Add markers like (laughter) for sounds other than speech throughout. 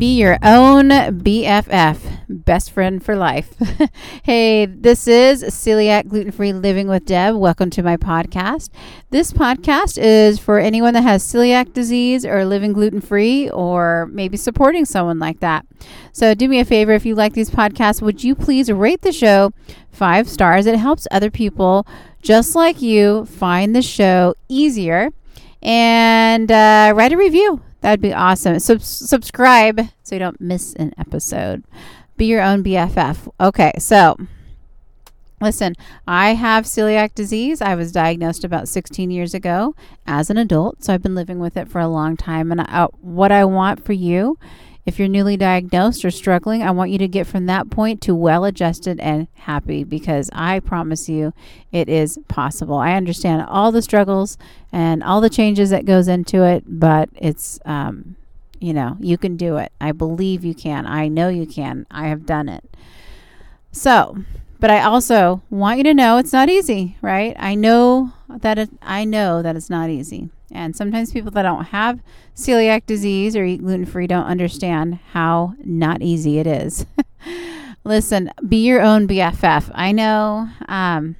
Be your own BFF, best friend for life. (laughs) hey, this is Celiac Gluten Free Living with Deb. Welcome to my podcast. This podcast is for anyone that has celiac disease or living gluten free or maybe supporting someone like that. So, do me a favor if you like these podcasts, would you please rate the show five stars? It helps other people just like you find the show easier and uh, write a review That'd be awesome. Sub- subscribe so you don't miss an episode. Be your own BFF. Okay, so listen, I have celiac disease. I was diagnosed about 16 years ago as an adult, so I've been living with it for a long time. And I, uh, what I want for you if you're newly diagnosed or struggling, I want you to get from that point to well adjusted and happy because I promise you it is possible. I understand all the struggles and all the changes that goes into it, but it's um, you know, you can do it. I believe you can. I know you can. I have done it. So, but I also want you to know it's not easy, right? I know that it, I know that it's not easy. And sometimes people that don't have celiac disease or eat gluten free don't understand how not easy it is. (laughs) Listen, be your own BFF. I know um,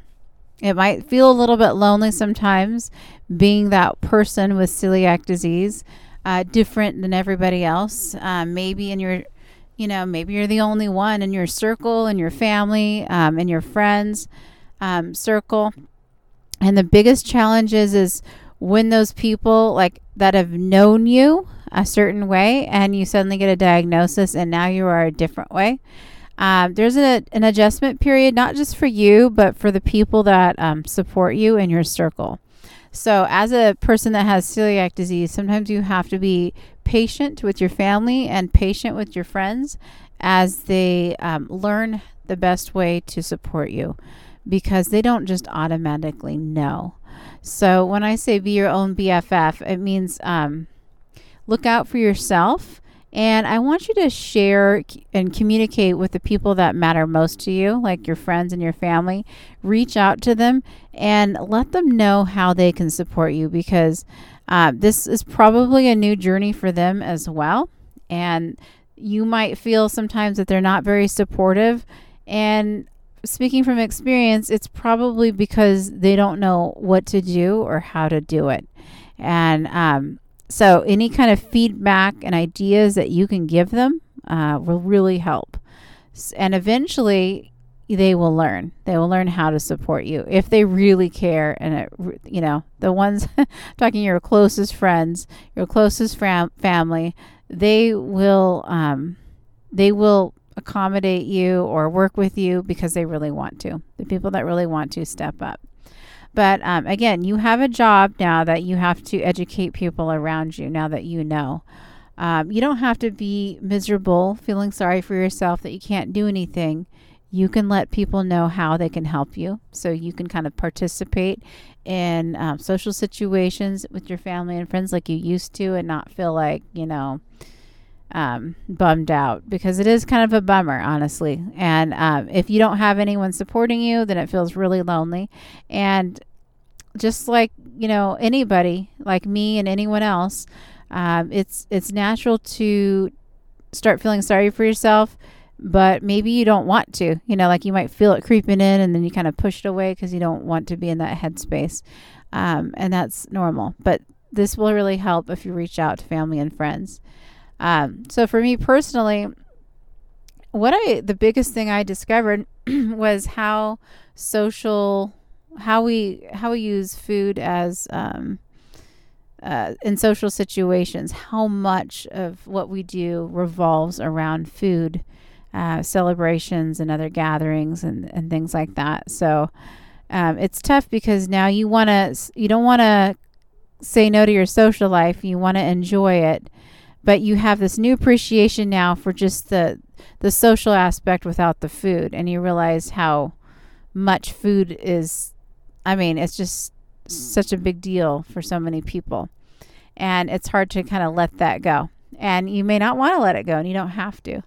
it might feel a little bit lonely sometimes being that person with celiac disease, uh, different than everybody else. Uh, maybe in your, you know, maybe you're the only one in your circle, in your family, um, in your friends um, circle. And the biggest challenge is, is when those people like that have known you a certain way and you suddenly get a diagnosis and now you are a different way um, there's a, an adjustment period not just for you but for the people that um, support you in your circle so as a person that has celiac disease sometimes you have to be patient with your family and patient with your friends as they um, learn the best way to support you because they don't just automatically know so when I say be your own BFF, it means um, look out for yourself. And I want you to share and communicate with the people that matter most to you, like your friends and your family. Reach out to them and let them know how they can support you because uh, this is probably a new journey for them as well. And you might feel sometimes that they're not very supportive. And speaking from experience, it's probably because they don't know what to do or how to do it. And um, so, any kind of feedback and ideas that you can give them uh, will really help. And eventually, they will learn. They will learn how to support you if they really care. And it, you know, the ones (laughs) talking your closest friends, your closest fam- family, they will. Um, they will accommodate you or work with you because they really want to. The people that really want to step up. But um, again, you have a job now that you have to educate people around you now that you know. Um, you don't have to be miserable, feeling sorry for yourself that you can't do anything. You can let people know how they can help you. So you can kind of participate in um, social situations with your family and friends like you used to and not feel like, you know, um, bummed out because it is kind of a bummer, honestly. And um, if you don't have anyone supporting you, then it feels really lonely. And just like you know anybody, like me and anyone else, um, it's it's natural to start feeling sorry for yourself. But maybe you don't want to, you know, like you might feel it creeping in and then you kind of push it away because you don't want to be in that headspace. Um, and that's normal. But this will really help if you reach out to family and friends. Um, so for me personally, what I the biggest thing I discovered (clears throat) was how social how we how we use food as um, uh, in social situations. How much of what we do revolves around food, uh, celebrations and other gatherings and and things like that. So um, it's tough because now you want to you don't want to say no to your social life. You want to enjoy it. But you have this new appreciation now for just the the social aspect without the food. And you realize how much food is i mean it's just such a big deal for so many people. And it's hard to kind of let that go. And you may not want to let it go and you don't have to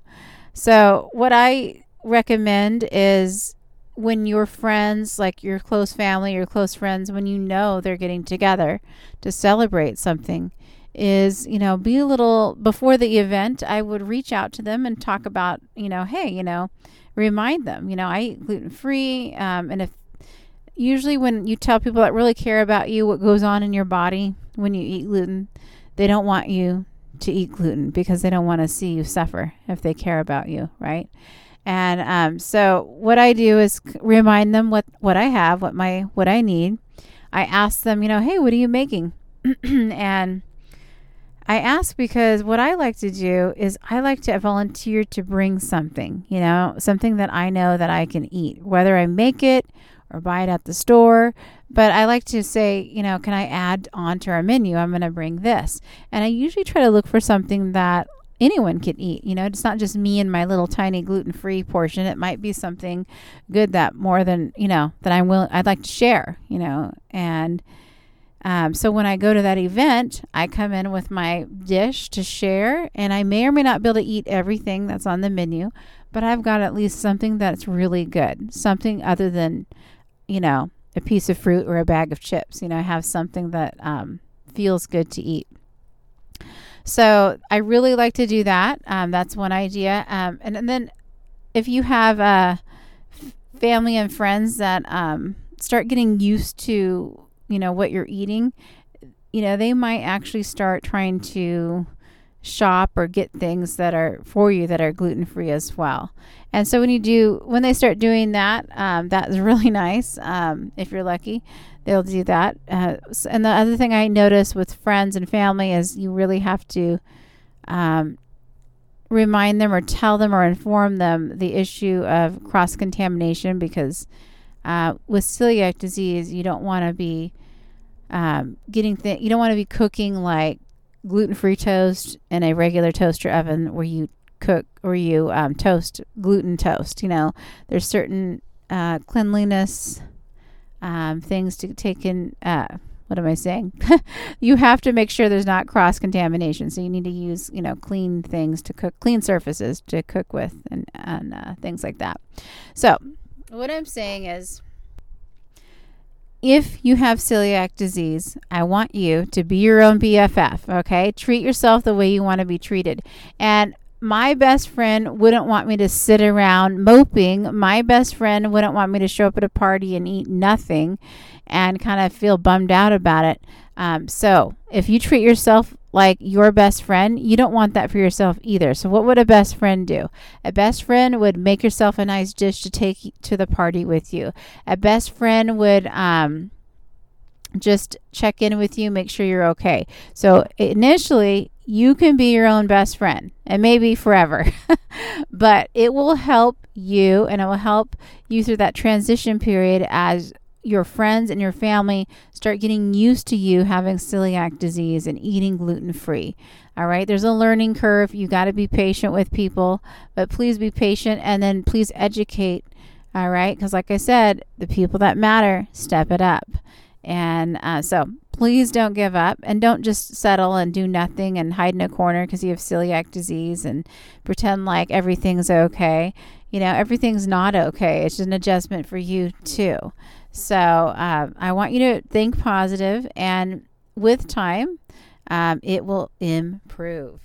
so what i recommend is when your friends like your close family your close friends when you know they're getting together to celebrate something is, you know, be a little before the event, I would reach out to them and talk about, you know, hey, you know, remind them, you know, I eat gluten free. Um, and if usually when you tell people that really care about you what goes on in your body when you eat gluten, they don't want you to eat gluten because they don't want to see you suffer if they care about you, right? And um, so what I do is remind them what what I have, what my what I need. I ask them, you know, hey, what are you making? (clears throat) and I ask because what I like to do is I like to volunteer to bring something, you know, something that I know that I can eat, whether I make it or buy it at the store. But I like to say, you know, can I add onto our menu? I'm going to bring this. And I usually try to look for something that anyone can eat. You know, it's not just me and my little tiny gluten free portion. It might be something good that more than, you know, that I'm willing, I'd like to share, you know, and, um, so when I go to that event, I come in with my dish to share, and I may or may not be able to eat everything that's on the menu, but I've got at least something that's really good, something other than, you know, a piece of fruit or a bag of chips. You know, I have something that um, feels good to eat. So I really like to do that. Um, that's one idea. Um, and, and, then if you have uh, family and friends that um, start getting used to you know what you're eating you know they might actually start trying to shop or get things that are for you that are gluten free as well. And so when you do when they start doing that um, that's (laughs) really nice um, if you're lucky they'll do that. Uh, and the other thing i notice with friends and family is you really have to um, remind them or tell them or inform them the issue of cross contamination because uh, with celiac disease, you don't want to be um, getting th- you don't want to be cooking like gluten free toast in a regular toaster oven where you cook or you um, toast gluten toast. You know, there's certain uh, cleanliness um, things to take in. Uh, what am I saying? (laughs) you have to make sure there's not cross contamination. So you need to use, you know, clean things to cook, clean surfaces to cook with, and and uh, things like that. So what I'm saying is if you have celiac disease, I want you to be your own BFF, okay? Treat yourself the way you want to be treated. And my best friend wouldn't want me to sit around moping. My best friend wouldn't want me to show up at a party and eat nothing and kind of feel bummed out about it. Um, so, if you treat yourself like your best friend, you don't want that for yourself either. So, what would a best friend do? A best friend would make yourself a nice dish to take to the party with you. A best friend would um, just check in with you, make sure you're okay. So, initially, you can be your own best friend and maybe forever, (laughs) but it will help you and it will help you through that transition period as your friends and your family start getting used to you having celiac disease and eating gluten free. All right, there's a learning curve. You got to be patient with people, but please be patient and then please educate. All right, because like I said, the people that matter step it up. And uh, so please don't give up and don't just settle and do nothing and hide in a corner because you have celiac disease and pretend like everything's okay. You know, everything's not okay. It's just an adjustment for you too. So um, I want you to think positive, and with time, um, it will improve.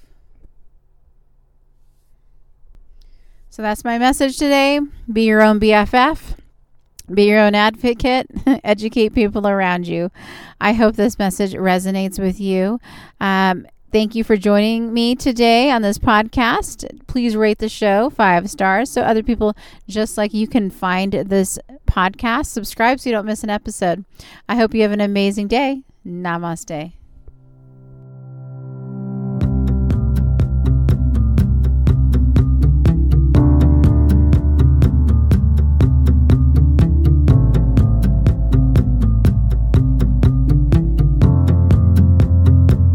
So that's my message today. Be your own BFF. Be your own advocate. (laughs) Educate people around you. I hope this message resonates with you. Um, Thank you for joining me today on this podcast. Please rate the show five stars so other people just like you can find this podcast. Subscribe so you don't miss an episode. I hope you have an amazing day. Namaste.